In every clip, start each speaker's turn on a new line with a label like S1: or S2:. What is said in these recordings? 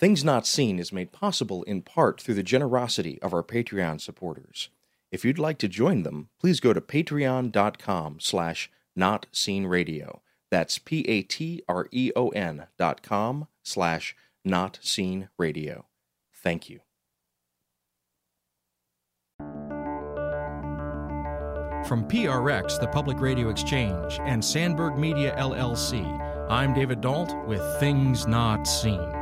S1: Things Not Seen is made possible in part through the generosity of our Patreon supporters. If you'd like to join them, please go to patreon.com slash notseenradio. That's P-A-T-R-E-O-N dot com slash notseenradio. Thank you.
S2: From PRX, the Public Radio Exchange, and Sandberg Media LLC, I'm David Dault with Things Not Seen.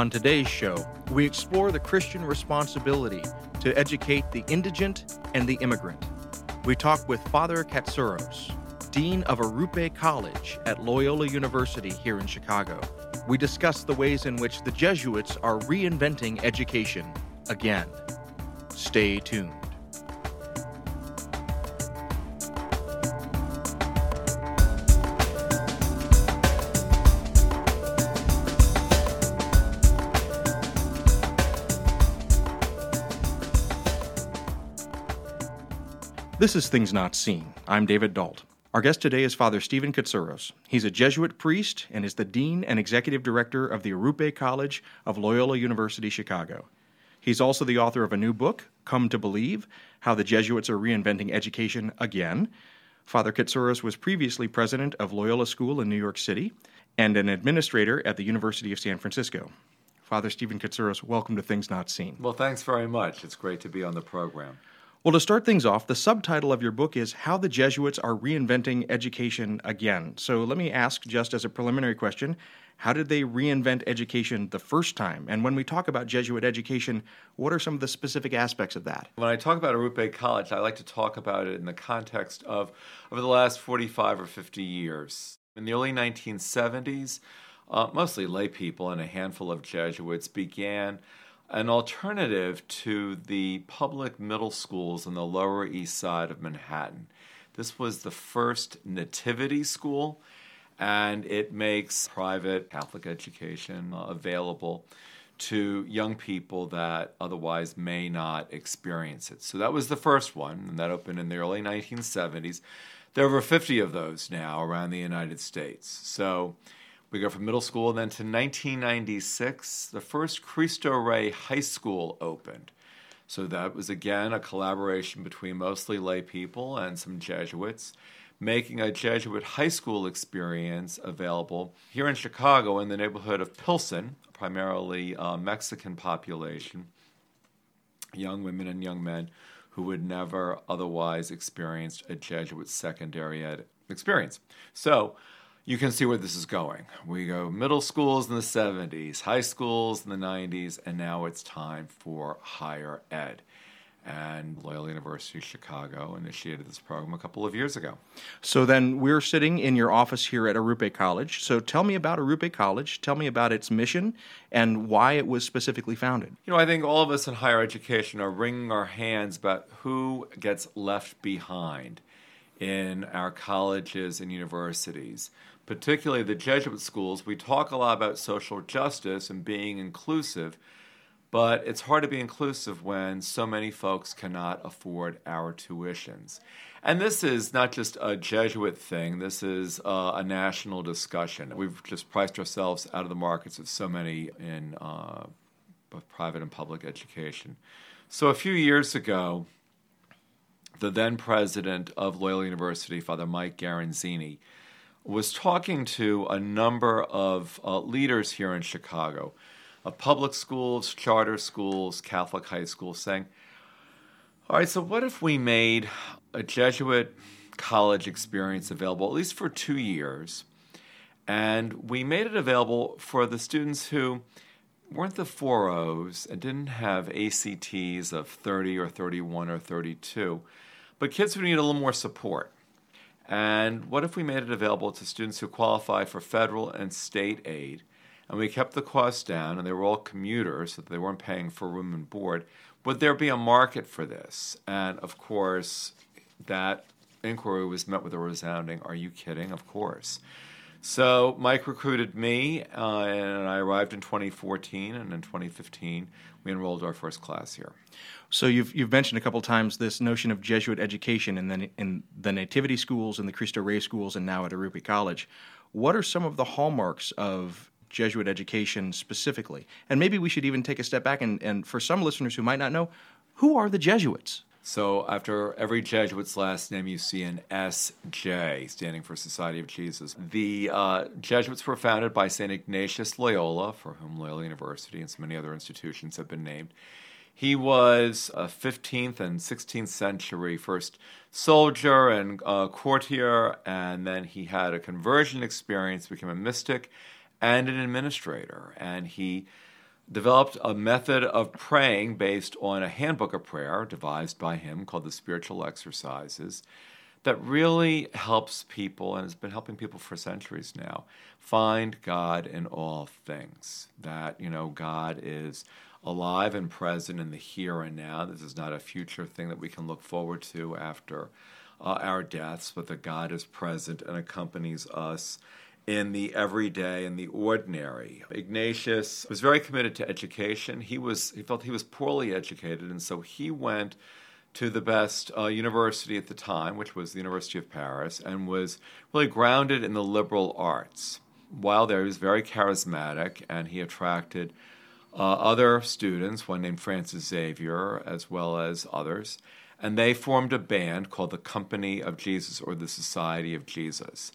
S1: On today's show, we explore the Christian responsibility to educate the indigent and the immigrant. We talk with Father Katsouros, Dean of Arrupe College at Loyola University here in Chicago. We discuss the ways in which the Jesuits are reinventing education again. Stay tuned. This is Things Not Seen. I'm David Dault. Our guest today is Father Stephen Katsouros. He's a Jesuit priest and is the Dean and Executive Director of the Arupe College of Loyola University Chicago. He's also the author of a new book, Come to Believe How the Jesuits Are Reinventing Education Again. Father Katsouros was previously president of Loyola School in New York City and an administrator at the University of San Francisco. Father Stephen Katsouros, welcome to Things Not Seen.
S3: Well, thanks very much. It's great to be on the program.
S1: Well, to start things off, the subtitle of your book is How the Jesuits Are Reinventing Education Again. So let me ask, just as a preliminary question, how did they reinvent education the first time? And when we talk about Jesuit education, what are some of the specific aspects of that?
S3: When I talk about Arrupe College, I like to talk about it in the context of over the last 45 or 50 years. In the early 1970s, uh, mostly lay people and a handful of Jesuits began an alternative to the public middle schools on the Lower East Side of Manhattan. This was the first nativity school, and it makes private Catholic education available to young people that otherwise may not experience it. So that was the first one, and that opened in the early 1970s. There are over 50 of those now around the United States. So we go from middle school and then to 1996, the first Cristo Rey High School opened. So that was again a collaboration between mostly lay people and some Jesuits, making a Jesuit high school experience available here in Chicago in the neighborhood of Pilsen, primarily uh, Mexican population, young women and young men who would never otherwise experienced a Jesuit secondary ed experience. So you can see where this is going. We go middle schools in the 70s, high schools in the 90s, and now it's time for higher ed. And Loyola University Chicago initiated this program a couple of years ago.
S1: So then we're sitting in your office here at Arrupe College. So tell me about Arrupe College. Tell me about its mission and why it was specifically founded.
S3: You know, I think all of us in higher education are wringing our hands about who gets left behind in our colleges and universities particularly the Jesuit schools, we talk a lot about social justice and being inclusive, but it's hard to be inclusive when so many folks cannot afford our tuitions. And this is not just a Jesuit thing, this is uh, a national discussion. We've just priced ourselves out of the markets of so many in uh, both private and public education. So a few years ago, the then president of Loyola University, Father Mike Garanzini, was talking to a number of uh, leaders here in Chicago, of public schools, charter schools, Catholic high schools, saying, all right, so what if we made a Jesuit college experience available, at least for two years, and we made it available for the students who weren't the 4Os and didn't have ACTs of 30 or 31 or 32, but kids who need a little more support. And what if we made it available to students who qualify for federal and state aid? And we kept the costs down, and they were all commuters, so they weren't paying for room and board. Would there be a market for this? And of course, that inquiry was met with a resounding, Are you kidding? Of course. So Mike recruited me, uh, and I arrived in 2014, and in 2015 we enrolled our first class here.
S1: So you've you've mentioned a couple times this notion of Jesuit education, and then in the Nativity schools and the Cristo Rey schools, and now at Arrupe College. What are some of the hallmarks of Jesuit education specifically? And maybe we should even take a step back and, and for some listeners who might not know, who are the Jesuits?
S3: So after every Jesuit's last name, you see an S.J. standing for Society of Jesus. The uh, Jesuits were founded by St. Ignatius Loyola, for whom Loyola University and so many other institutions have been named. He was a 15th and 16th century first soldier and uh, courtier, and then he had a conversion experience, became a mystic and an administrator. And he developed a method of praying based on a handbook of prayer devised by him called the Spiritual Exercises that really helps people and has been helping people for centuries now find God in all things. That, you know, God is alive and present in the here and now. This is not a future thing that we can look forward to after uh, our deaths, but that God is present and accompanies us in the everyday and the ordinary. Ignatius was very committed to education. He was he felt he was poorly educated, and so he went to the best uh, university at the time, which was the University of Paris, and was really grounded in the liberal arts. While there, he was very charismatic, and he attracted uh, other students, one named Francis Xavier, as well as others, and they formed a band called the Company of Jesus or the Society of Jesus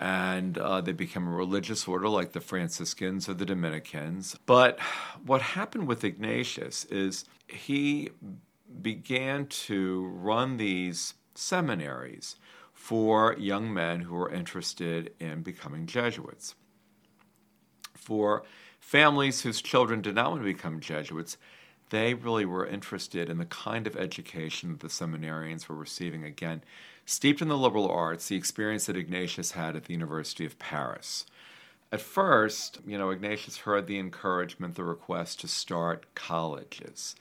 S3: and uh, they became a religious order like the Franciscans or the Dominicans. But what happened with Ignatius is he began to run these seminaries for young men who were interested in becoming Jesuits. For families whose children did not want to become Jesuits, they really were interested in the kind of education that the seminarians were receiving. Again, steeped in the liberal arts, the experience that Ignatius had at the University of Paris. At first, you know, Ignatius heard the encouragement, the request to start colleges,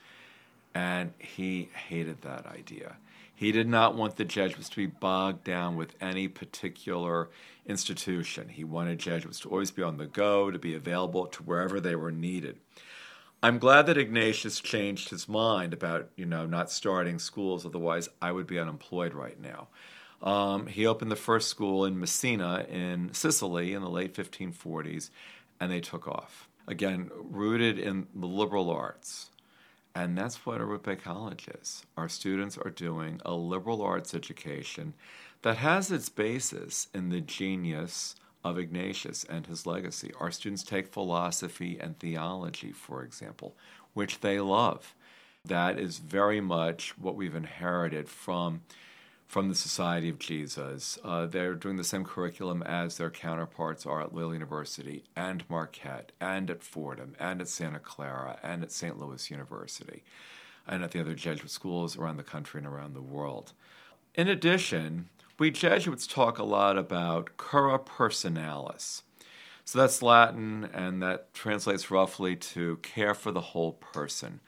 S3: and he hated that idea. He did not want the Jesuits to be bogged down with any particular institution. He wanted Jesuits to always be on the go, to be available to wherever they were needed. I'm glad that Ignatius changed his mind about, you know, not starting schools, otherwise I would be unemployed right now. Um, he opened the first school in Messina in Sicily in the late 1540s, and they took off. Again, rooted in the liberal arts. And that's what Arrupe College is. Our students are doing a liberal arts education that has its basis in the genius of Ignatius and his legacy. Our students take philosophy and theology, for example, which they love. That is very much what we've inherited from, from the Society of Jesus. Uh, they're doing the same curriculum as their counterparts are at Loyola University and Marquette and at Fordham and at Santa Clara and at St. Louis University and at the other Jesuit schools around the country and around the world. In addition, we Jesuits talk a lot about cura personalis. So that's Latin, and that translates roughly to care for the whole person.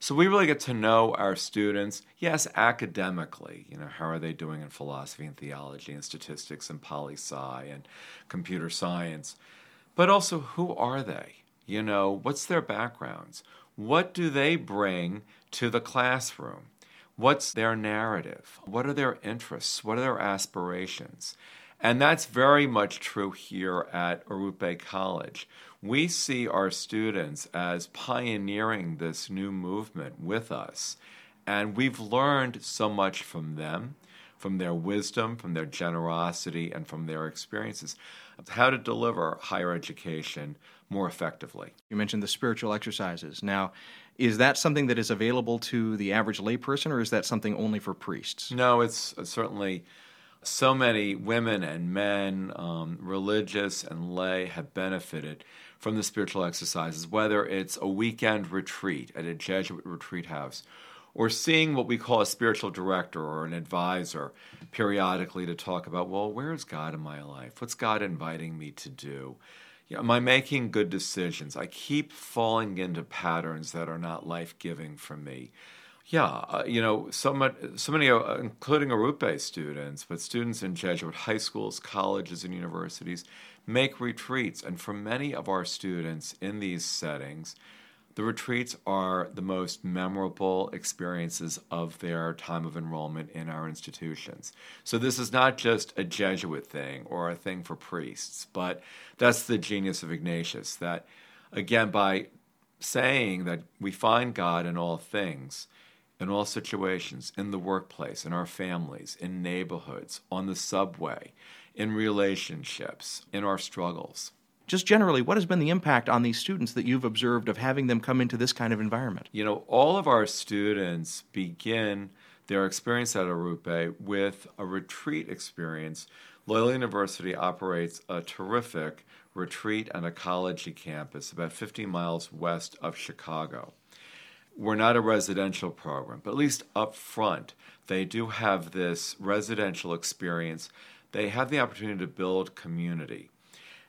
S3: So we really get to know our students, yes, academically, you know, how are they doing in philosophy and theology and statistics and poli sci and computer science, but also who are they? You know, what's their backgrounds? What do they bring to the classroom? What's their narrative? What are their interests? What are their aspirations? And that's very much true here at Arrupe College. We see our students as pioneering this new movement with us, and we've learned so much from them, from their wisdom, from their generosity, and from their experiences of how to deliver higher education more effectively.
S1: You mentioned the spiritual exercises. Now, is that something that is available to the average layperson, or is that something only for priests?
S3: No, it's certainly so many women and men, um, religious and lay, have benefited from the spiritual exercises, whether it's a weekend retreat at a Jesuit retreat house or seeing what we call a spiritual director or an advisor periodically to talk about, well, where is God in my life? What's God inviting me to do? Know, am I making good decisions? I keep falling into patterns that are not life giving for me. Yeah, uh, you know, so, much, so many, uh, including Arrupe students, but students in Jesuit high schools, colleges, and universities, make retreats. And for many of our students in these settings, the retreats are the most memorable experiences of their time of enrollment in our institutions. So, this is not just a Jesuit thing or a thing for priests, but that's the genius of Ignatius that, again, by saying that we find God in all things, in all situations, in the workplace, in our families, in neighborhoods, on the subway, in relationships, in our struggles
S1: just generally, what has been the impact on these students that you've observed of having them come into this kind of environment?
S3: You know, all of our students begin their experience at Arrupe with a retreat experience. Loyola University operates a terrific retreat and ecology campus about 50 miles west of Chicago. We're not a residential program, but at least up front, they do have this residential experience. They have the opportunity to build community.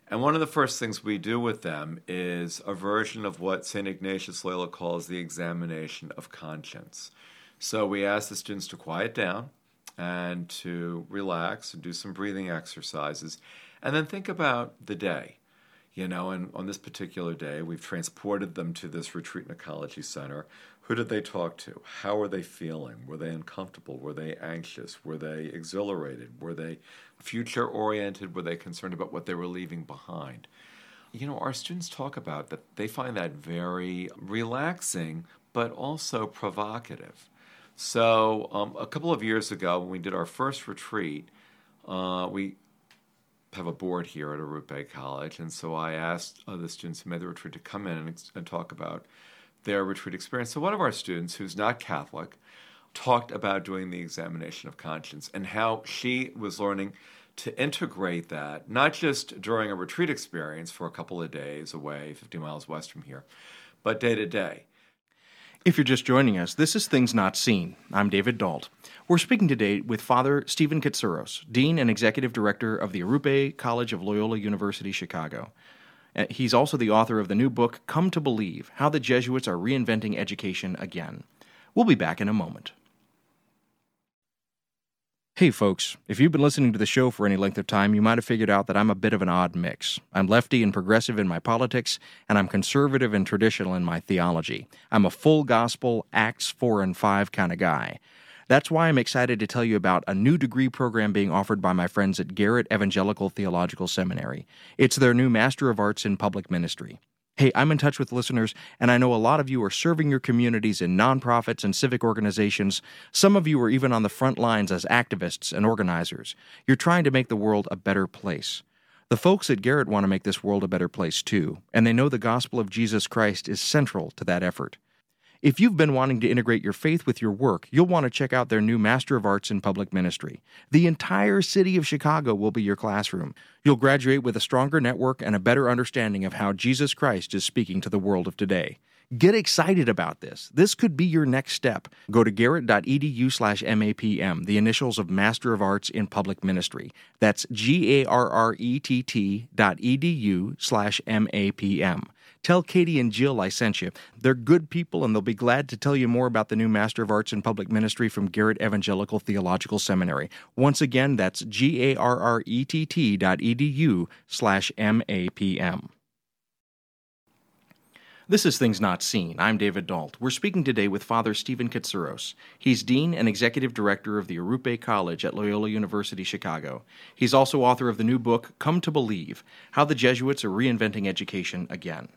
S3: And one of the first things we do with them is a version of what St. Ignatius Loyola calls the examination of conscience. So we ask the students to quiet down and to relax and do some breathing exercises and then think about the day. You know, and on this particular day, we've transported them to this retreat and ecology center. Who did they talk to? How were they feeling? Were they uncomfortable? Were they anxious? Were they exhilarated? Were they future oriented? Were they concerned about what they were leaving behind? You know, our students talk about that they find that very relaxing, but also provocative. So, um, a couple of years ago, when we did our first retreat, uh, we have a board here at Arrupe College, and so I asked the students who made the retreat to come in and, and talk about their retreat experience. So, one of our students, who's not Catholic, talked about doing the examination of conscience and how she was learning to integrate that, not just during a retreat experience for a couple of days away, 50 miles west from here, but day to day.
S1: If you're just joining us, this is Things Not Seen. I'm David Dault. We're speaking today with Father Stephen Katsouros, Dean and Executive Director of the Arrupe College of Loyola University Chicago. Uh, he's also the author of the new book, Come to Believe How the Jesuits Are Reinventing Education Again. We'll be back in a moment. Hey, folks, if you've been listening to the show for any length of time, you might have figured out that I'm a bit of an odd mix. I'm lefty and progressive in my politics, and I'm conservative and traditional in my theology. I'm a full gospel, Acts 4 and 5 kind of guy. That's why I'm excited to tell you about a new degree program being offered by my friends at Garrett Evangelical Theological Seminary. It's their new Master of Arts in Public Ministry. Hey, I'm in touch with listeners, and I know a lot of you are serving your communities in nonprofits and civic organizations. Some of you are even on the front lines as activists and organizers. You're trying to make the world a better place. The folks at Garrett want to make this world a better place too, and they know the gospel of Jesus Christ is central to that effort. If you've been wanting to integrate your faith with your work, you'll want to check out their new Master of Arts in Public Ministry. The entire city of Chicago will be your classroom. You'll graduate with a stronger network and a better understanding of how Jesus Christ is speaking to the world of today. Get excited about this. This could be your next step. Go to garrett.edu slash MAPM, the initials of Master of Arts in Public Ministry. That's G A R R E T T dot edu slash MAPM. Tell Katie and Jill I sent you. They're good people and they'll be glad to tell you more about the new Master of Arts in Public Ministry from Garrett Evangelical Theological Seminary. Once again, that's G A R R E T T dot edu slash M A P M. This is Things Not Seen. I'm David Dault. We're speaking today with Father Stephen Katsouros. He's Dean and Executive Director of the Arrupe College at Loyola University Chicago. He's also author of the new book, Come to Believe How the Jesuits Are Reinventing Education Again.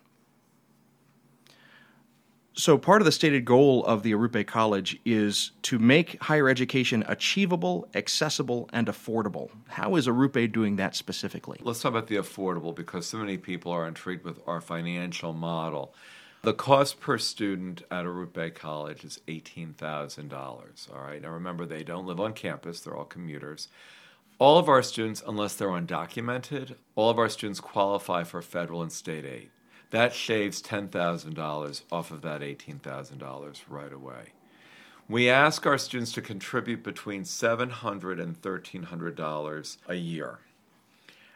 S1: So, part of the stated goal of the Arrupe College is to make higher education achievable, accessible, and affordable. How is Arrupe doing that specifically?
S3: Let's talk about the affordable because so many people are intrigued with our financial model. The cost per student at Arrupe College is $18,000. All right. Now, remember, they don't live on campus, they're all commuters. All of our students, unless they're undocumented, all of our students qualify for federal and state aid. That shaves $10,000 off of that $18,000 right away. We ask our students to contribute between $700 and $1,300 a year,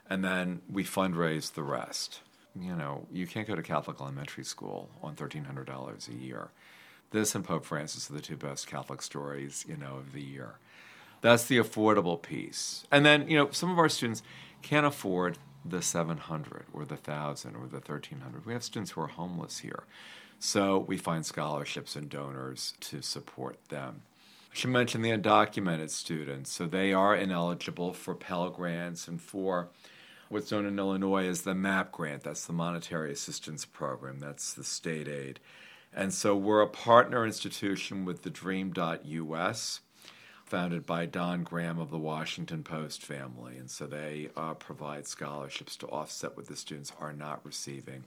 S3: and then we fundraise the rest. You know, you can't go to Catholic elementary school on $1,300 a year. This and Pope Francis are the two best Catholic stories, you know, of the year. That's the affordable piece. And then, you know, some of our students can't afford the 700 or the 1,000 or the 1,300. We have students who are homeless here. So we find scholarships and donors to support them. I should mention the undocumented students. So they are ineligible for Pell Grants and for what's known in Illinois as the MAP grant. That's the Monetary Assistance Program, that's the state aid. And so we're a partner institution with the Dream.us, founded by Don Graham of the Washington Post family. And so they uh, provide scholarships to offset what the students are not receiving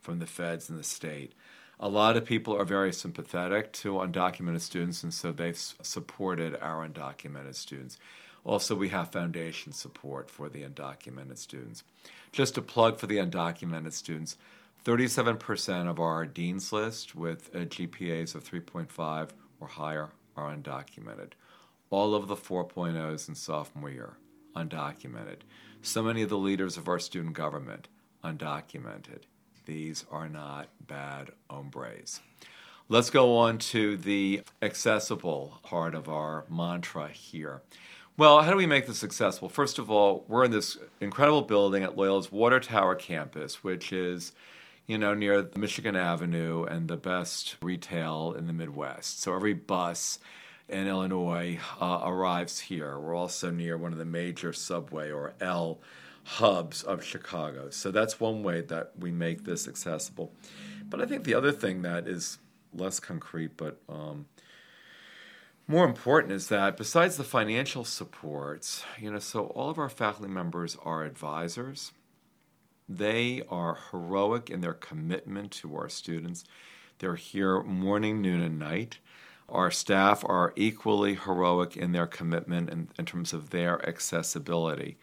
S3: from the feds and the state. A lot of people are very sympathetic to undocumented students, and so they've supported our undocumented students. Also, we have foundation support for the undocumented students. Just a plug for the undocumented students 37% of our dean's list with GPAs of 3.5 or higher are undocumented. All of the 4.0s in sophomore year, undocumented. So many of the leaders of our student government, undocumented. These are not bad hombres. Let's go on to the accessible part of our mantra here. Well, how do we make this accessible? First of all, we're in this incredible building at Loyola's Water Tower campus, which is, you know, near Michigan Avenue and the best retail in the Midwest. So every bus in Illinois uh, arrives here. We're also near one of the major subway or L hubs of Chicago. So that's one way that we make this accessible. But I think the other thing that is less concrete, but um, more important is that besides the financial supports, you know, so all of our faculty members are advisors. They are heroic in their commitment to our students. They're here morning, noon, and night. Our staff are equally heroic in their commitment in, in terms of their accessibility.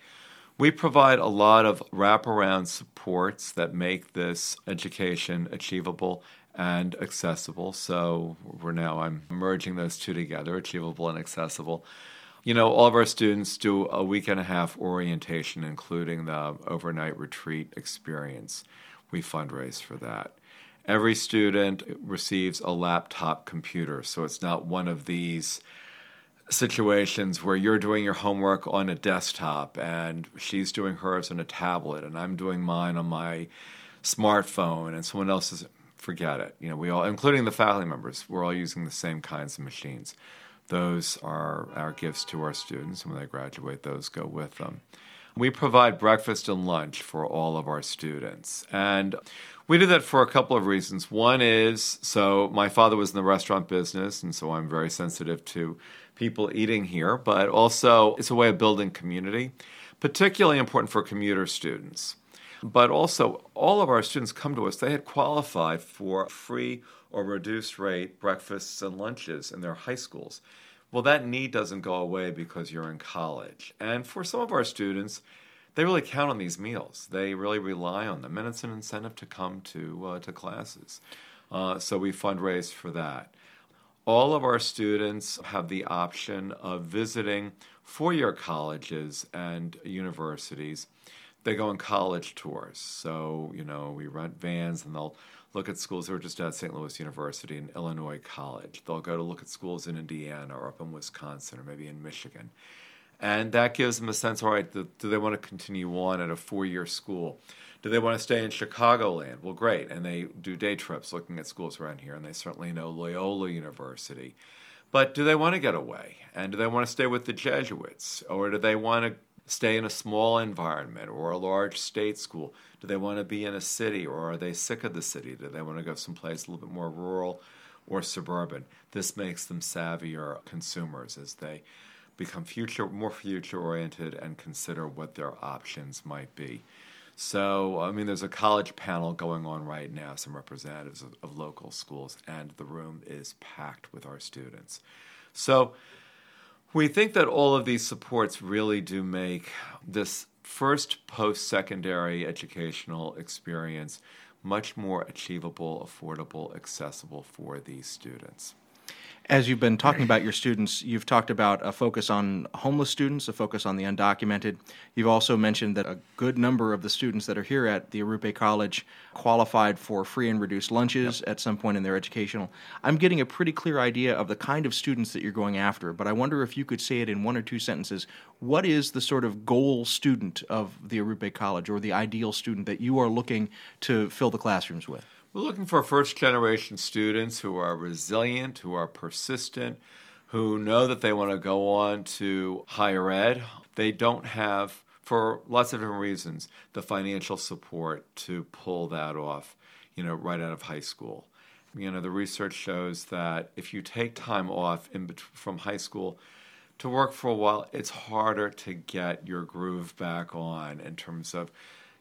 S3: We provide a lot of wraparound supports that make this education achievable and accessible. So we're now I'm merging those two together, achievable and accessible. You know, all of our students do a week and a half orientation, including the overnight retreat experience. We fundraise for that. Every student receives a laptop computer, so it's not one of these situations where you're doing your homework on a desktop and she's doing hers on a tablet and I'm doing mine on my smartphone and someone else is forget it. You know, we all, including the faculty members, we're all using the same kinds of machines. Those are our gifts to our students, and when they graduate, those go with them. We provide breakfast and lunch for all of our students. And we do that for a couple of reasons. One is so my father was in the restaurant business, and so I'm very sensitive to people eating here, but also it's a way of building community, particularly important for commuter students. But also, all of our students come to us, they had qualified for free or reduced rate breakfasts and lunches in their high schools. Well, that need doesn't go away because you're in college. And for some of our students, they really count on these meals. They really rely on them, and it's an incentive to come to uh, to classes. Uh, so we fundraise for that. All of our students have the option of visiting four-year colleges and universities they go on college tours. So, you know, we rent vans and they'll look at schools. They're just at St. Louis University and Illinois College. They'll go to look at schools in Indiana or up in Wisconsin or maybe in Michigan. And that gives them a sense all right, do they want to continue on at a four year school? Do they want to stay in Chicagoland? Well, great. And they do day trips looking at schools around here, and they certainly know Loyola University. But do they want to get away? And do they want to stay with the Jesuits? Or do they want to stay in a small environment or a large state school? Do they want to be in a city or are they sick of the city? Do they want to go someplace a little bit more rural or suburban? This makes them savvier consumers as they become future more future oriented and consider what their options might be. So, I mean, there's a college panel going on right now, some representatives of, of local schools, and the room is packed with our students. So, we think that all of these supports really do make this first post secondary educational experience much more achievable, affordable, accessible for these students.
S1: As you've been talking about your students, you've talked about a focus on homeless students, a focus on the undocumented. You've also mentioned that a good number of the students that are here at the Arrupe College qualified for free and reduced lunches yep. at some point in their educational. I'm getting a pretty clear idea of the kind of students that you're going after, but I wonder if you could say it in one or two sentences. What is the sort of goal student of the Arrupe College or the ideal student that you are looking to fill the classrooms with?
S3: We're looking for first generation students who are resilient, who are persistent, who know that they want to go on to higher ed. They don't have, for lots of different reasons, the financial support to pull that off, you know, right out of high school. You know, the research shows that if you take time off in, from high school to work for a while, it's harder to get your groove back on in terms of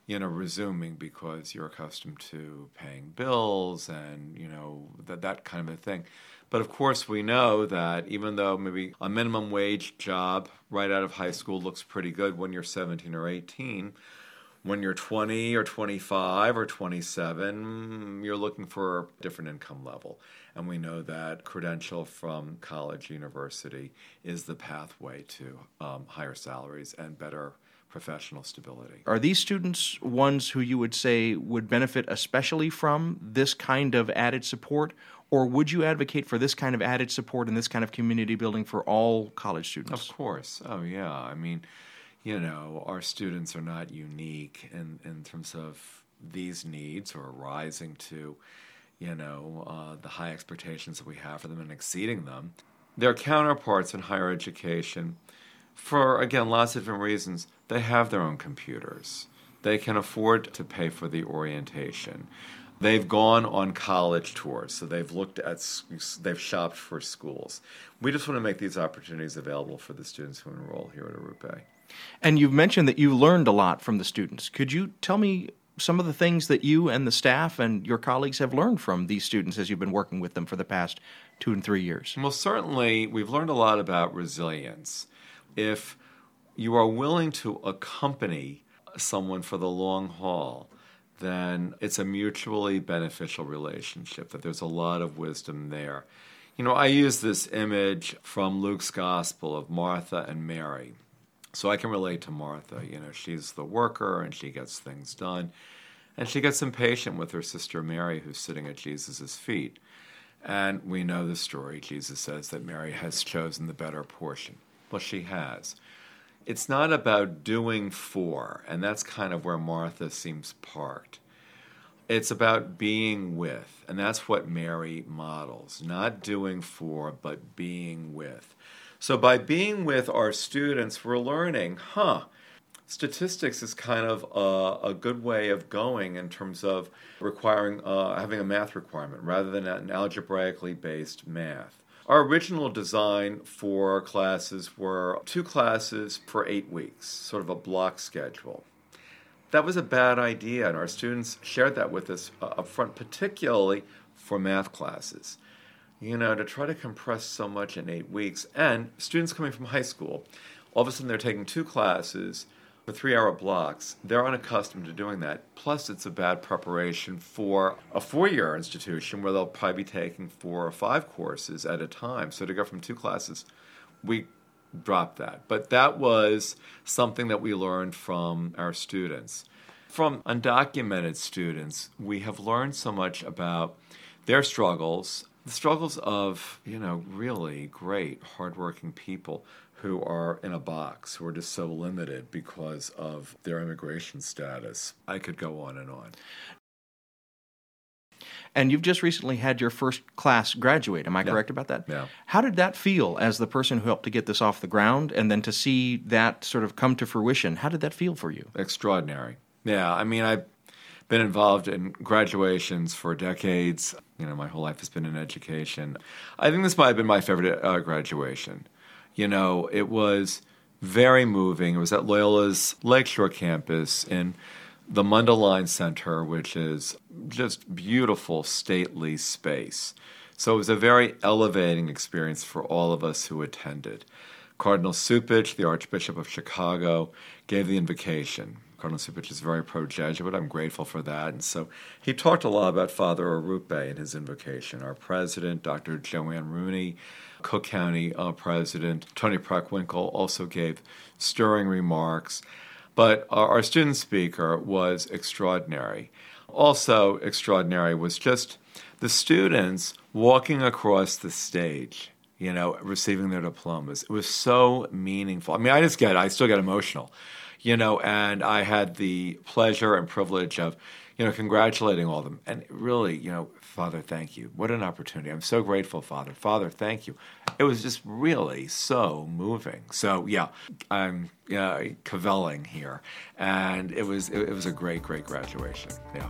S3: you know, resuming because you're accustomed to paying bills and, you know, that, that kind of a thing. But of course, we know that even though maybe a minimum wage job right out of high school looks pretty good when you're 17 or 18, when you're 20 or 25 or 27, you're looking for a different income level. And we know that credential from college, university is the pathway to um, higher salaries and better professional stability.
S1: Are these students ones who you would say would benefit especially from this kind of added support? Or would you advocate for this kind of added support and this kind of community building for all college students?
S3: Of course. Oh, yeah. I mean, you know, our students are not unique in, in terms of these needs or rising to, you know, uh, the high expectations that we have for them and exceeding them. Their counterparts in higher education for again lots of different reasons they have their own computers. They can afford to pay for the orientation. They've gone on college tours so they've looked at they've shopped for schools. We just want to make these opportunities available for the students who enroll here at Arrupe
S1: and you've mentioned that you learned a lot from the students. Could you tell me some of the things that you and the staff and your colleagues have learned from these students as you've been working with them for the past two and three years?
S3: Well certainly we've learned a lot about resilience. If you are willing to accompany someone for the long haul, then it's a mutually beneficial relationship, that there's a lot of wisdom there. You know, I use this image from Luke's gospel of Martha and Mary. So I can relate to Martha. You know, she's the worker and she gets things done. And she gets impatient with her sister Mary, who's sitting at Jesus' feet. And we know the story. Jesus says that Mary has chosen the better portion. Well, she has. It's not about doing for, and that's kind of where Martha seems parked. It's about being with, and that's what Mary models. Not doing for, but being with. So, by being with our students, we're learning, huh, statistics is kind of a, a, good way of going in terms of requiring uh, having a math requirement rather than an algebraically based math. Our original design for our classes were two classes for eight weeks, sort of a block schedule. That was a bad idea, and our students shared that with us uh, up front, particularly for math classes. You know, to try to compress so much in eight weeks, and students coming from high school, all of a sudden they're taking two classes for three hour blocks, they're unaccustomed to doing that. Plus, it's a bad preparation for a four year institution where they'll probably be taking four or five courses at a time. So to go from two classes, we dropped that. But that was something that we learned from our students. From undocumented students, we have learned so much about their struggles, the struggles of, you know, really great, hardworking people who are in a box, who are just so limited because of their immigration status. I could go on and on.
S1: And you've just recently had your first class graduate. Am I yeah. correct about that?
S3: Yeah.
S1: How did that feel as the person who helped to get this off the ground and then to see that sort of come to fruition? How did that feel for you?
S3: Extraordinary. Yeah. I mean, I've been involved in graduations for decades. You know, my whole life has been in education. I think this might have been my favorite uh, graduation. You know, it was very moving. It was at Loyola's Lakeshore campus in the Mundelein Center, which is just beautiful, stately space. So it was a very elevating experience for all of us who attended. Cardinal Cupich, the Archbishop of Chicago, gave the invocation. Cardinal Cupich is very pro Jesuit. I'm grateful for that. And so he talked a lot about Father Arrupe in his invocation. Our president, Dr. Jo Ann Rooney, Cook County uh, President Toni Preckwinkle, also gave stirring remarks. But our, our student speaker was extraordinary. Also, extraordinary was just the students walking across the stage you know, receiving their diplomas. It was so meaningful. I mean, I just get, I still get emotional, you know, and I had the pleasure and privilege of, you know, congratulating all of them. And really, you know, Father, thank you. What an opportunity. I'm so grateful, Father. Father, thank you. It was just really so moving. So, yeah, I'm yeah, kvelling here. And it was, it, it was a great, great graduation. Yeah.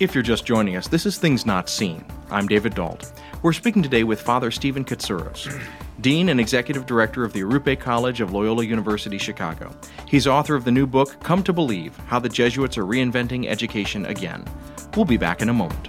S1: If you're just joining us, this is Things Not Seen. I'm David Dault. We're speaking today with Father Stephen Katsouros, Dean and Executive Director of the Arrupe College of Loyola University Chicago. He's author of the new book, Come to Believe How the Jesuits Are Reinventing Education Again. We'll be back in a moment.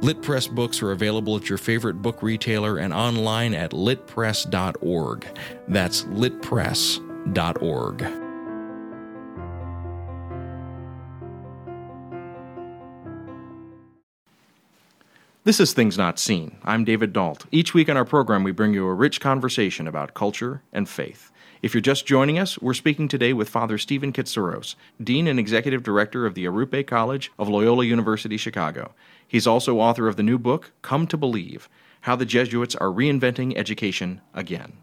S2: LitPress books are available at your favorite book retailer and online at litpress.org. That's litpress.org.
S1: This is Things Not Seen. I'm David Dault. Each week on our program, we bring you a rich conversation about culture and faith. If you're just joining us, we're speaking today with Father Stephen Katsouros, Dean and Executive Director of the Arrupe College of Loyola University Chicago. He's also author of the new book, Come to Believe How the Jesuits Are Reinventing Education Again.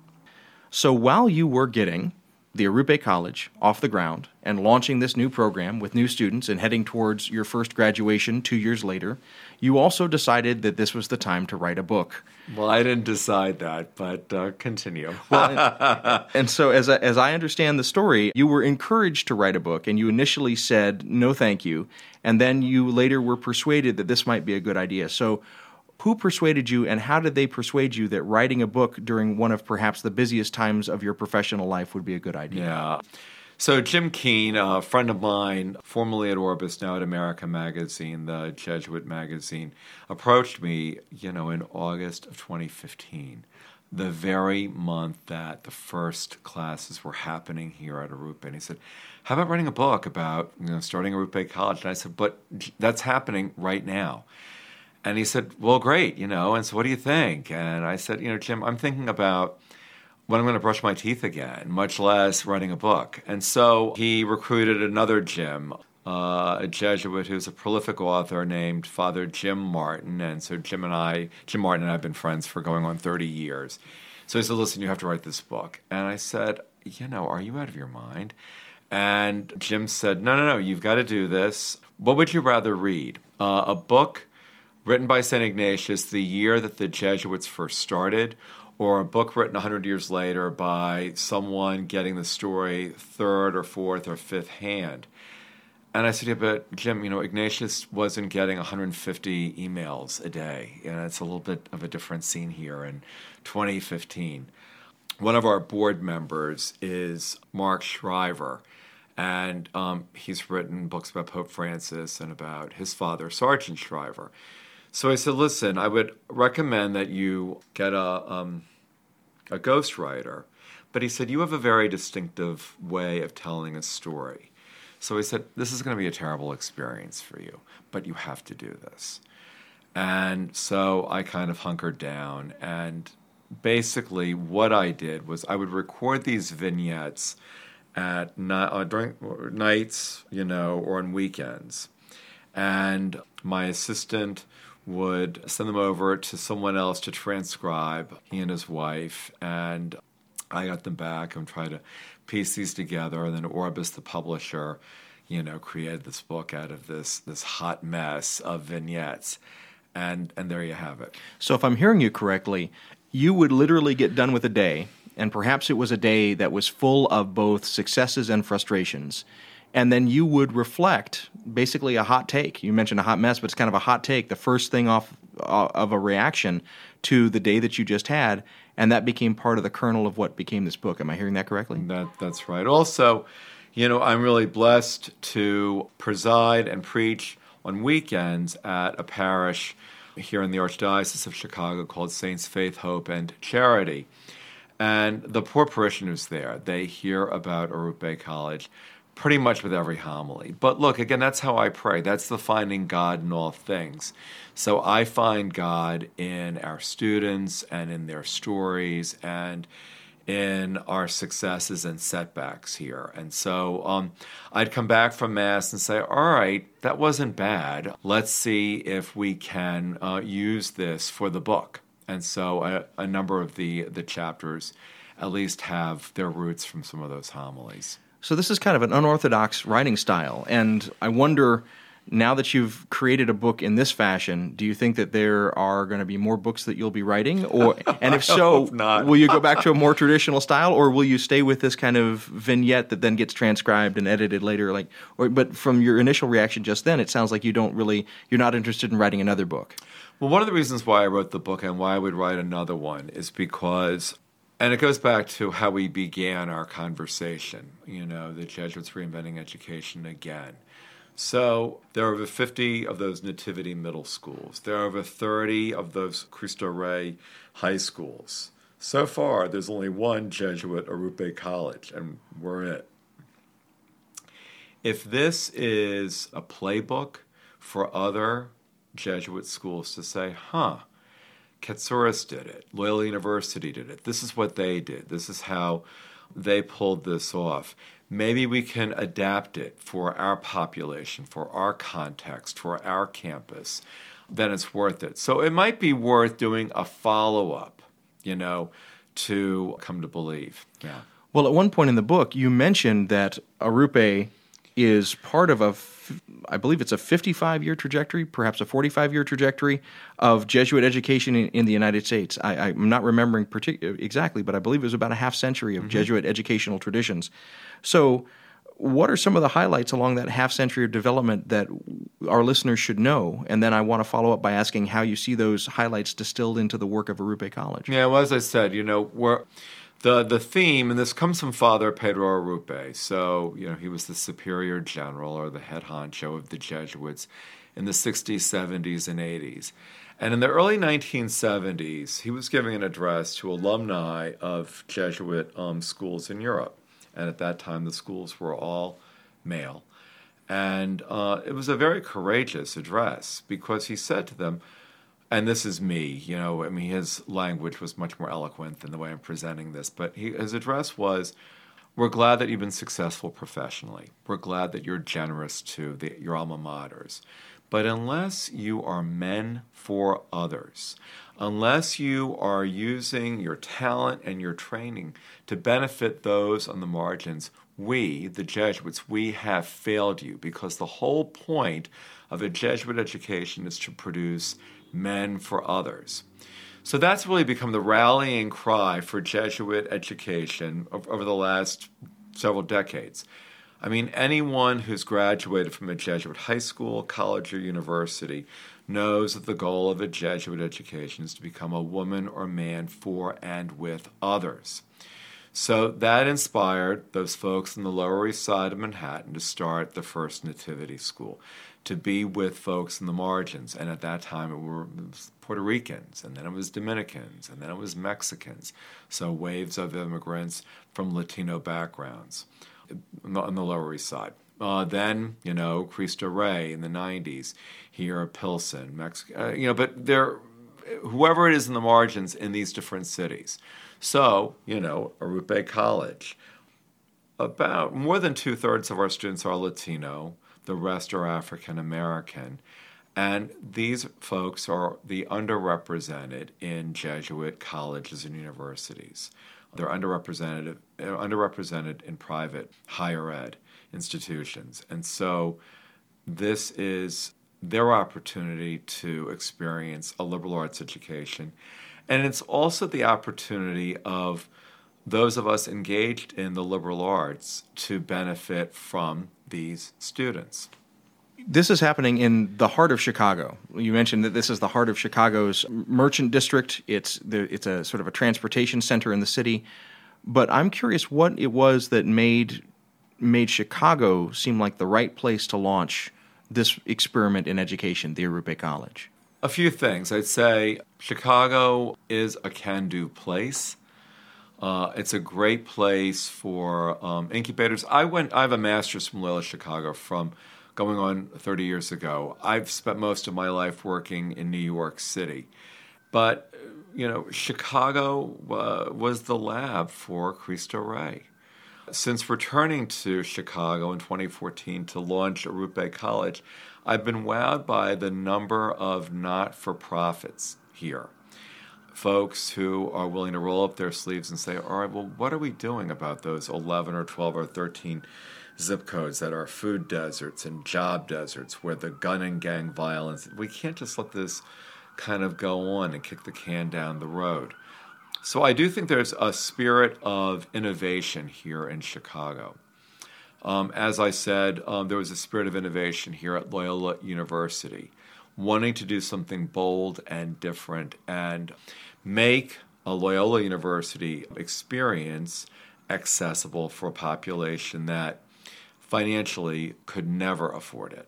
S1: So while you were getting the Arrupe College off the ground and launching this new program with new students and heading towards your first graduation two years later, you also decided that this was the time to write a book.
S3: Well, I didn't decide that, but uh, continue.
S1: well, and, and, so, as I, as I understand the story, you were encouraged to write a book, and you initially said no, thank you, and then you later were persuaded that this might be a good idea. So, who persuaded you, and how did they persuade you that writing a book during one of perhaps the busiest times of your professional life would be a good idea?
S3: Yeah. So Jim Keane, a friend of mine, formerly at Orbis, now at America Magazine, the Jesuit magazine, approached me, you know, in August of 2015, the very month that the first classes were happening here at Arrupe. And he said, how about writing a book about, you know, starting Arrupe College? And I said, but that's happening right now. And he said, well, great, you know, and so what do you think? And I said, you know, Jim, I'm thinking about when I'm going to brush my teeth again, much less writing a book. And so he recruited another Jim, uh, a Jesuit who's a prolific author named Father Jim Martin. And so Jim and I, Jim Martin and I have been friends for going on 30 years. So he said, listen, you have to write this book. And I said, you know, are you out of your mind? And Jim said, no, no, no, you've got to do this. What would you rather read? Uh, a book written by St. Ignatius the year that the Jesuits first started, or a book written 100 years later by someone getting the story third or fourth or fifth hand. And I said, yeah, but Jim, you know, Ignatius wasn't getting 150 emails a day. And it's a little bit of a different scene here in 2015. One of our board members is Mark Shriver, and um, he's written books about Pope Francis and about his father, Sargent Shriver. So I said, listen, I would recommend that you get a, um, a ghostwriter. But he said, you have a very distinctive way of telling a story. So he said, this is going to be a terrible experience for you, but you have to do this. And so I kind of hunkered down. And basically, what I did was I would record these vignettes at night, uh, during nights, you know, or on weekends. And my assistant would send them over to someone else to transcribe, he and his wife, and I got them back and tried to piece these together. And then Orbis, the publisher, you know, created this book out of this this hot mess of vignettes. And, and there you have it.
S1: So, if I'm hearing you correctly, you would literally get done with a day, and perhaps it was a day that was full of both successes and frustrations. And then you would reflect basically a hot take. You mentioned a hot mess, but it's kind of a hot take, the first thing off uh, of a reaction to the day that you just had. And that became part of the kernel of what became this book. Am I hearing that correctly?
S3: That, that's right. Also, you know, I'm really blessed to preside and preach on weekends at a parish here in the Archdiocese of Chicago called Saints Faith, Hope, and Charity. And the poor parishioners there, they hear about Arrupe College pretty much with every homily. But look, again, that's how I pray. That's the finding God in all things. So I find God in our students and in their stories and in our successes and setbacks here. And so um, I'd come back from Mass and say, all right, that wasn't bad. Let's see if we can uh, use this for the book. And so a, a number of the, the chapters at least have their roots from some of those homilies.
S1: So this is kind of an unorthodox writing style, and I wonder now that you've created a book in this fashion, do you think that there are going to be more books that you'll be writing, or and if so, will you go back to a more traditional style, or will you stay with this kind of vignette that then gets transcribed and edited later? Like, or but from your initial reaction just then, it sounds like you don't really you're not interested in writing another book.
S3: Well, one of the reasons why I wrote the book and why I would write another one is because and it goes back to how we began our conversation, you know, the Jesuits reinventing education again. So there are over 50 of those Nativity middle schools. There are over 30 of those Cristo Rey high schools. So far, there's only one Jesuit Arrupe College, and we're it. If this is a playbook for other Jesuit schools to say, huh, Katsouros did it. Loyola University did it. This is what they did. This is how they pulled this off. Maybe we can adapt it for our population, for our context, for our campus. Then it's worth it. So it might be worth doing a follow up, you know, to come to believe. Yeah.
S1: Well, at one point in the book, you mentioned that Arrupe is part of a, I believe it's a 55 year trajectory, perhaps a 45 year trajectory of Jesuit education in, in the United States. I, am not remembering partic- exactly, but I believe it was about a half century of mm-hmm. Jesuit educational traditions. So, what are some of the highlights along that half century of development that our listeners should know? And then I want to follow up by asking how you see those highlights distilled into the work of Arrupe College.
S3: Yeah, well, as I said, you know, we're the the theme, and this comes from Father Pedro Arrupe. So you know he was the superior general or the head honcho of the Jesuits in the 60s, 70s, and 80s. And in the early 1970s, he was giving an address to alumni of Jesuit um, schools in Europe. And at that time, the schools were all male. And uh, it was a very courageous address because he said to them, and this is me, you know, I mean, his language was much more eloquent than the way I'm presenting this, but he, his address was, we're glad that you've been successful professionally. We're glad that you're generous to the, your alma maters. But unless you are men for others, unless you are using your talent and your training to benefit those on the margins, we, the Jesuits, we have failed you because the whole point of a Jesuit education is to produce men for others. So that's really become the rallying cry for Jesuit education over the last several decades. I mean, anyone who's graduated from a Jesuit high school, college, or university knows that the goal of a Jesuit education is to become a woman or man for and with others. So that inspired those folks in the Lower East Side of Manhattan to start the first Nativity School to be with folks in the margins. And at that time, it, were, Puerto Ricans, and then it was Dominicans, and then it was Mexicans. So waves of immigrants from Latino backgrounds on the Lower East Side. Uh, then, you know, Cristo Rey in the 90s, here Pilsen, Mexico, uh, you know, but there, whoever it is in the margins in these different cities. So, you know, Arrupe College, about more than two thirds of our students are Latino the rest are African American. And these folks are the underrepresented in Jesuit colleges and universities. They're underrepresented, underrepresented in private higher ed institutions. And so this is their opportunity to experience a liberal arts education. And it's also the opportunity of those of us engaged in the liberal arts to benefit from these students.
S1: This is happening in the heart of Chicago. You mentioned that this is the heart of Chicago's merchant district. It's the, it's a sort of a transportation center in the city. But I'm curious what it was that made made Chicago seem like the right place to launch this experiment in education, the Arrupe College.
S3: A few things. I'd say Chicago is a can-do place. Uh, it's a great place for um, incubators. I went. I have a master's from Loyola Chicago from going on 30 years ago. I've spent most of my life working in New York City, but you know, Chicago uh, was the lab for Cristo Rey. Since returning to Chicago in 2014 to launch Arrupe College, I've been wowed by the number of not for profits here. Folks who are willing to roll up their sleeves and say, all right, well, what are we doing about those 11 or 12 or 13 zip codes that are food deserts and job deserts where the gun and gang violence, we can't just let this kind of go on and kick the can down the road. So I do think there's a spirit of innovation here in Chicago. Um, as I said, um, there was a spirit of innovation here at Loyola University, wanting to do something bold and different and make a Loyola University experience accessible for a population that financially could never afford it.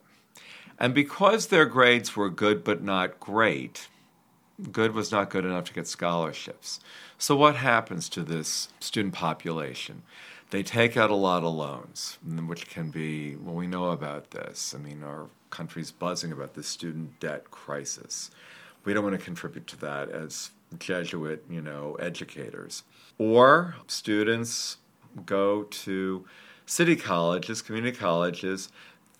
S3: And because their grades were good but not great, good was not good enough to get scholarships. So, what happens to this student population? They take out a lot of loans, which can be, well, we know about this. I mean, our country's buzzing about the student debt crisis. We don't want to contribute to that as Jesuit, you know, educators. Or students go to city colleges, community colleges,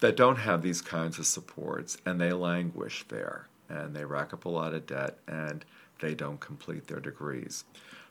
S3: that don't have these kinds of supports and they languish there and they rack up a lot of debt and they don't complete their degrees.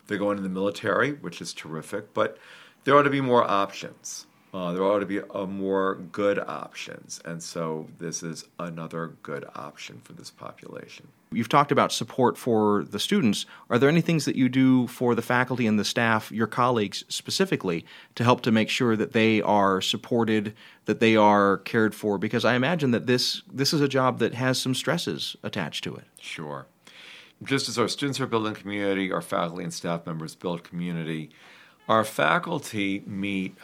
S3: They go into the military, which is terrific, but there ought to be more options. Uh, there ought to be a more good options. And so this is another good option for this population.
S1: You've talked about support for the students. Are there any things that you do for the faculty and the staff, your colleagues specifically, to help to make sure that they are supported, that they are cared for? Because I imagine that this this is a job that has some stresses attached to it.
S3: Sure. Just as our students are building community, our faculty and staff members build community. Our faculty meet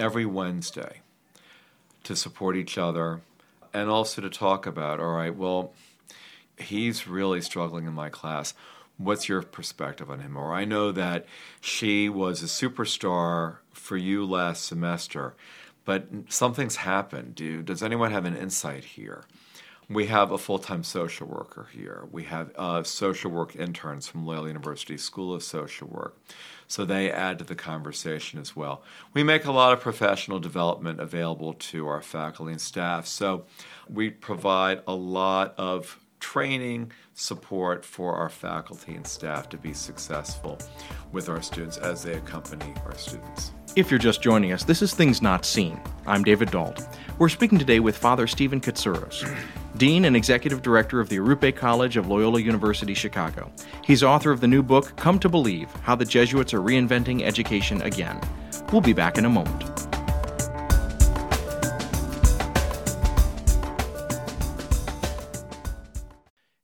S3: every Wednesday to support each other and also to talk about all right, well, he's really struggling in my class. What's your perspective on him? Or I know that she was a superstar for you last semester, but something's happened. Do, does anyone have an insight here? We have a full time social worker here. We have uh, social work interns from Loyola University School of Social Work. So they add to the conversation as well. We make a lot of professional development available to our faculty and staff. So we provide a lot of training support for our faculty and staff to be successful with our students as they accompany our students.
S1: If you're just joining us, this is Things Not Seen. I'm David Dault. We're speaking today with Father Stephen Katsouros, Dean and Executive Director of the Arrupe College of Loyola University Chicago. He's author of the new book, Come to Believe How the Jesuits Are Reinventing Education Again. We'll be back in a moment.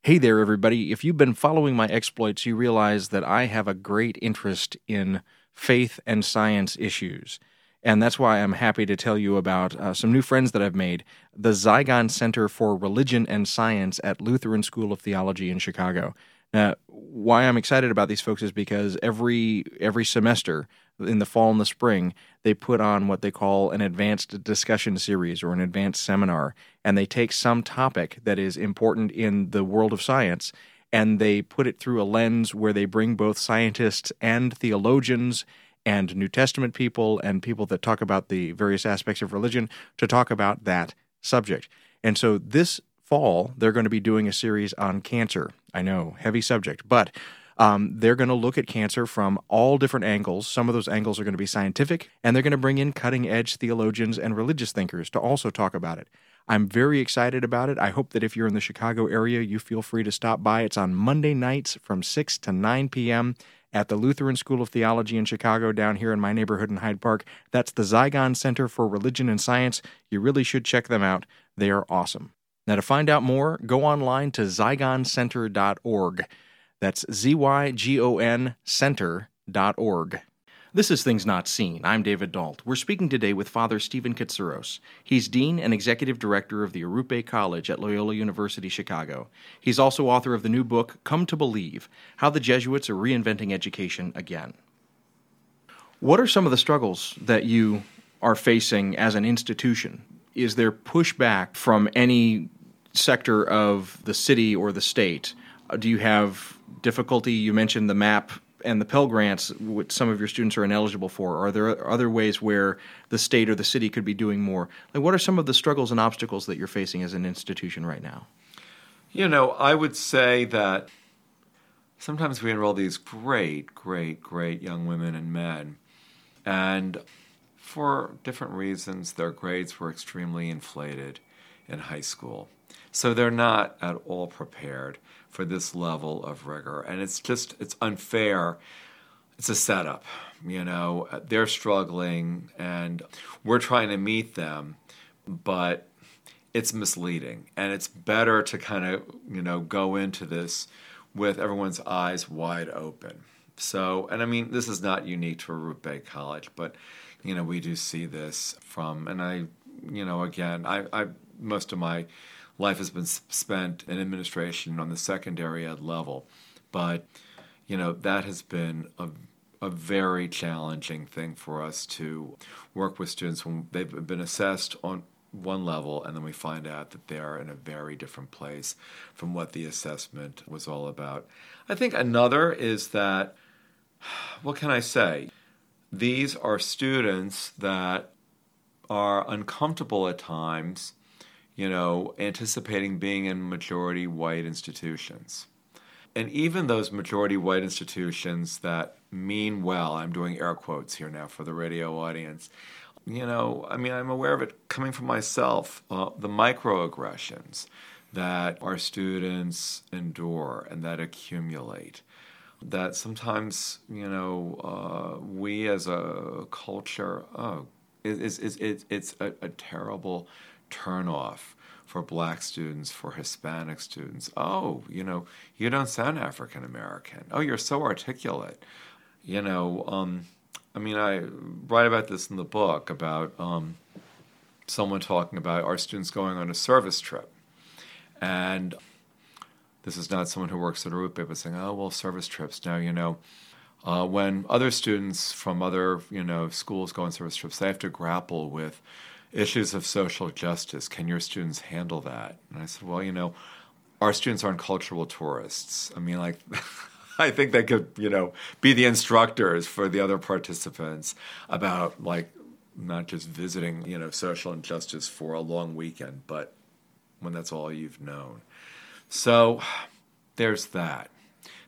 S1: Hey there, everybody. If you've been following my exploits, you realize that I have a great interest in faith and science issues. And that's why I'm happy to tell you about uh, some new friends that I've made the Zygon Center for Religion and Science at Lutheran School of Theology in Chicago. Now, why I'm excited about these folks is because every every semester in the fall and the spring, they put on what they call an advanced discussion series or an advanced seminar, and they take some topic that is important in the world of science and they put it through a lens where they bring both scientists and theologians and New Testament people and people that talk about the various aspects of religion to talk about that subject. And so this fall, they're going to be doing a series on cancer. I know, heavy subject, but Um, they're going to look at cancer from all different angles. Some of those angles are going to be scientific, and they're going to bring in cutting edge theologians and religious thinkers to also talk about it. I'm very excited about it. I hope that if you're in the Chicago area, you feel free to stop by. It's on Monday nights from 6 to 9 p.m. at the Lutheran School of Theology in Chicago, down here in my neighborhood in Hyde Park. That's the Zygon Center for Religion and Science. You really should check them out. They are awesome. Now, to find out more, go online to zygoncenter.org. That's Z Y G O N Center.org. This is Things Not Seen. I'm David Dault. We're speaking today with Father Stephen Katsouros. He's Dean and Executive Director of the Arrupe College at Loyola University Chicago. He's also author of the new book, Come to Believe How the Jesuits Are Reinventing Education Again. What are some of the struggles that you are facing as an institution? Is there pushback from any sector of the city or the state? Uh, do you have difficulty? You mentioned the map and the Pell Grants, which some of your students are ineligible for? Are there other ways where the state or the city could be doing more? Like, what are some of the struggles and obstacles that you're facing as an institution right now?
S3: You know, I would say that sometimes we enroll these great, great, great young women and men, and for different reasons, their grades were extremely inflated in high school. So they're not at all prepared for this level of rigor. And it's just, it's unfair. It's a setup. You know, they're struggling and we're trying to meet them, but it's misleading. And it's better to kind of, you know, go into this with everyone's eyes wide open. So, and I mean, this is not unique to Arrupe College, but, you know, we do see this from, and I, you know, again, I, I most of my life has been spent in administration on the secondary ed level. But, you know, that has been a, a very challenging thing for us to work with students when they've been assessed on one level and then we find out that they're in a very different place from what the assessment was all about. I think another is that, what can I say? These are students that are uncomfortable at times you know, anticipating being in majority white institutions. And even those majority white institutions that mean well, I'm doing air quotes here now for the radio audience. You know, I mean, I'm aware of it coming from myself, uh, the microaggressions that our students endure and that accumulate. That sometimes, you know, uh, we as a culture, oh, it's, it's, it's, it's a, a terrible turnoff for black students, for Hispanic students. Oh, you know, you don't sound African American. Oh, you're so articulate. You know, um, I mean, I write about this in the book about um, someone talking about our students going on a service trip. And this is not someone who works at Arrupe, but saying, oh, well, service trips. Now, you know, uh, when other students from other, you know, schools go on service trips, they have to grapple with issues of social justice. Can your students handle that? And I said, well, you know, our students aren't cultural tourists. I mean, like, I think they could, you know, be the instructors for the other participants about like not just visiting, you know, social injustice for a long weekend, but when that's all you've known. So there's that.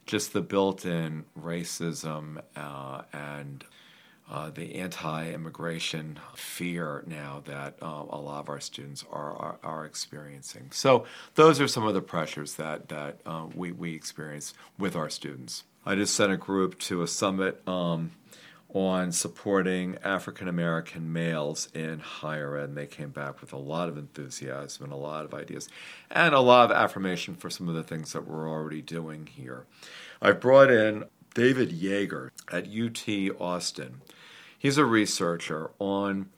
S3: Just the built in racism uh, and uh, the anti-immigration fear now that uh, a lot of our students are, are, are experiencing. So those are some of the pressures that that uh, we we experience with our students. I just sent a group to a summit um, on supporting African American males in higher ed, and they came back with a lot of enthusiasm and a lot of ideas, and a lot of affirmation for some of the things that we're already doing here. I've brought in David Yeager at UT Austin He's a researcher on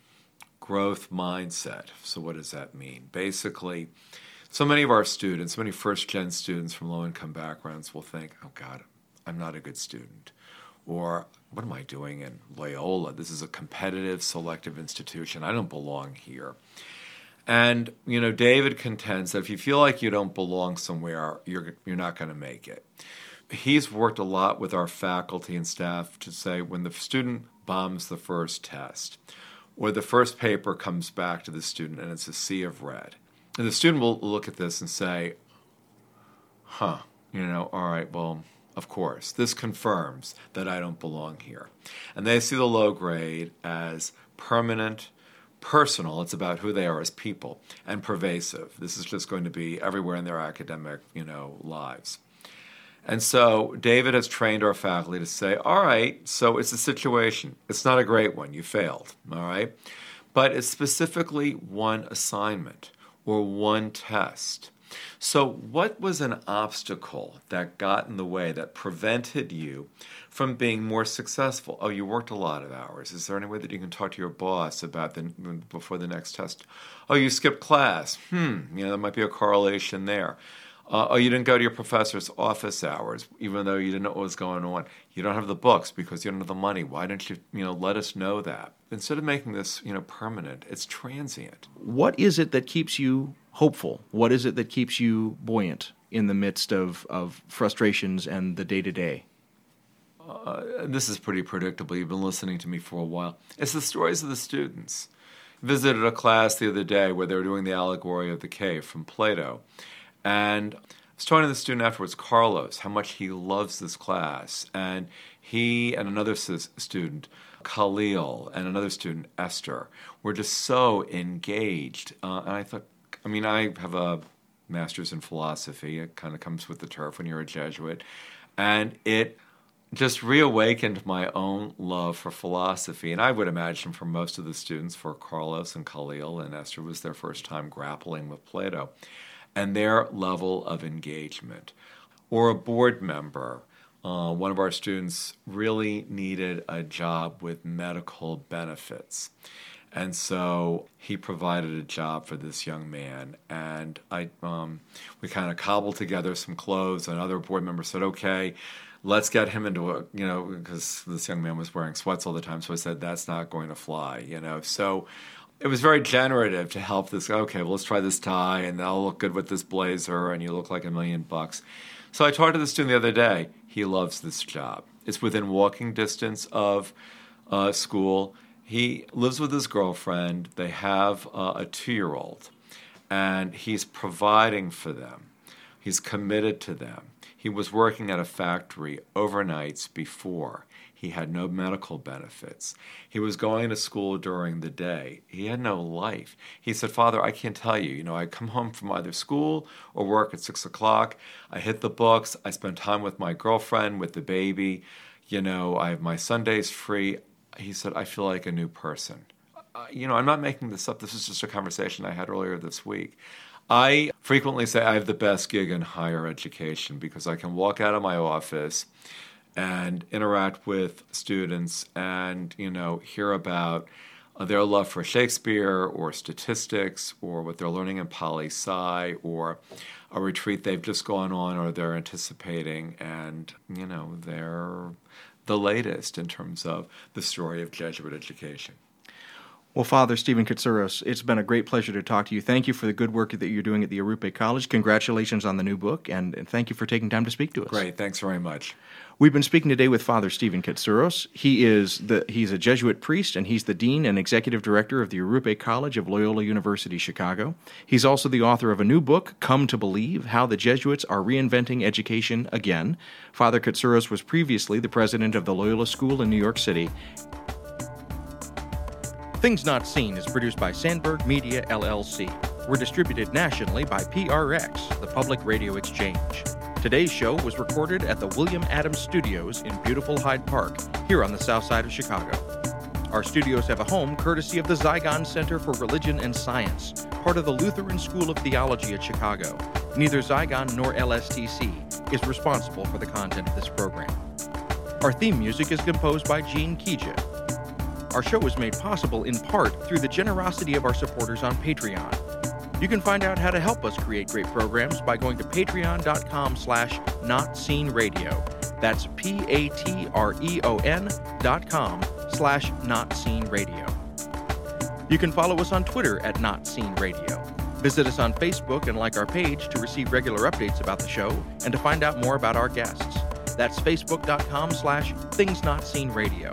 S3: growth mindset. So, what does that mean? Basically, so many of our students, many first gen students from low income backgrounds will think, oh God, I'm not a good student. Or, what am I doing in Loyola? This is a competitive, selective institution. I don't belong here. And, you know, David contends that if you feel like you don't belong somewhere, you're, you're not going to make it. He's worked a lot with our faculty and staff to say when the student bombs the first test, or the first paper comes back to the student and it's a sea of red. And the student will look at this and say, huh, you know, all right, well, of course. This confirms that I don't belong here. And they see the low grade as permanent, personal. It's about who they are as people, and pervasive. This is just going to be everywhere in their academic, you know, lives. And so David has trained our faculty to say, all right, so it's a situation. It's not a great one. You failed, all right? But it's specifically one assignment or one test. So, what was an obstacle that got in the way that prevented you from being more successful? Oh, you worked a lot of hours. Is there any way that you can talk to your boss about the before the next test? Oh, you skipped class. Hmm, you know, there might be a correlation there. Uh, oh, you didn't go to your professor's office hours, even though you didn't know what was going on. You don't have the books because you don't have the money. Why don't you, you know, let us know that instead of making this, you know, permanent? It's transient.
S1: What is it that keeps you hopeful? What is it that keeps you buoyant in the midst of of frustrations and the day to day?
S3: This is pretty predictable. You've been listening to me for a while. It's the stories of the students. Visited a class the other day where they were doing the allegory of the cave from Plato and I was talking to the student afterwards, Carlos, how much he loves this class. And he and another student, Khalil, and another student, Esther, were just so engaged. Uh, and I thought, I mean, I have a master's in philosophy. It kind of comes with the turf when you're a Jesuit. And it just reawakened my own love for philosophy. And I would imagine for most of the students, for Carlos and Khalil and Esther, was their first time grappling with Plato and their level of engagement. Or a board member. Uh, one of our students really needed a job with medical benefits. And so he provided a job for this young man, and I, um, we kind of cobbled together some clothes. Another board member said, "Okay, let's get him into a, you know, because this young man was wearing sweats all the time." So I said, "That's not going to fly," you know. So it was very generative to help this. Okay, well, let's try this tie, and that'll look good with this blazer, and you look like a million bucks. So I talked to the student the other day. He loves this job. It's within walking distance of uh, school. He lives with his girlfriend. They have uh, a two-year-old, and he's providing for them. He's committed to them. He was working at a factory overnights before. He had no medical benefits. He was going to school during the day. He had no life. He said, Father, I can't tell you. You know, I come home from either school or work at six o'clock. I hit the books. I spend time with my girlfriend, with the baby. You know, I have my Sundays free. He said, I feel like a new person. Uh, you know, I'm not making this up. This is just a conversation I had earlier this week. I frequently say I have the best gig in higher education because I can walk out of my office and interact with students and you know hear about their love for Shakespeare or statistics or what they're learning in poli sci or a retreat they've just gone on or they're anticipating and you know they're the latest in terms of the story of Jesuit education.
S1: Well, Father Stephen Katsouros, it's been a great pleasure to talk to you. Thank you for the good work that you're doing at the Arrupe College. Congratulations on the new book, and thank you for taking time to speak to us.
S3: Great, thanks very much.
S1: We've been speaking today with Father Stephen Katsouros. He is the he's a Jesuit priest and he's the dean and executive director of the Arrupe College of Loyola University Chicago. He's also the author of a new book, Come to Believe: How the Jesuits Are Reinventing Education Again. Father Katsouros was previously the president of the Loyola School in New York City. Things Not Seen is produced by Sandberg Media LLC. We're distributed nationally by PRX, the Public Radio Exchange. Today's show was recorded at the William Adams Studios in beautiful Hyde Park, here on the south side of Chicago. Our studios have a home courtesy of the Zygon Center for Religion and Science, part of the Lutheran School of Theology at Chicago. Neither Zygon nor LSTC is responsible for the content of this program. Our theme music is composed by Gene Kija. Our show was made possible in part through the generosity of our supporters on Patreon. You can find out how to help us create great programs by going to patreon.com slash notseenradio. That's P-A-T-R-E-O-N dot com slash notseenradio. You can follow us on Twitter at Not Seen Radio. Visit us on Facebook and like our page to receive regular updates about the show and to find out more about our guests. That's facebook.com slash things not seen radio.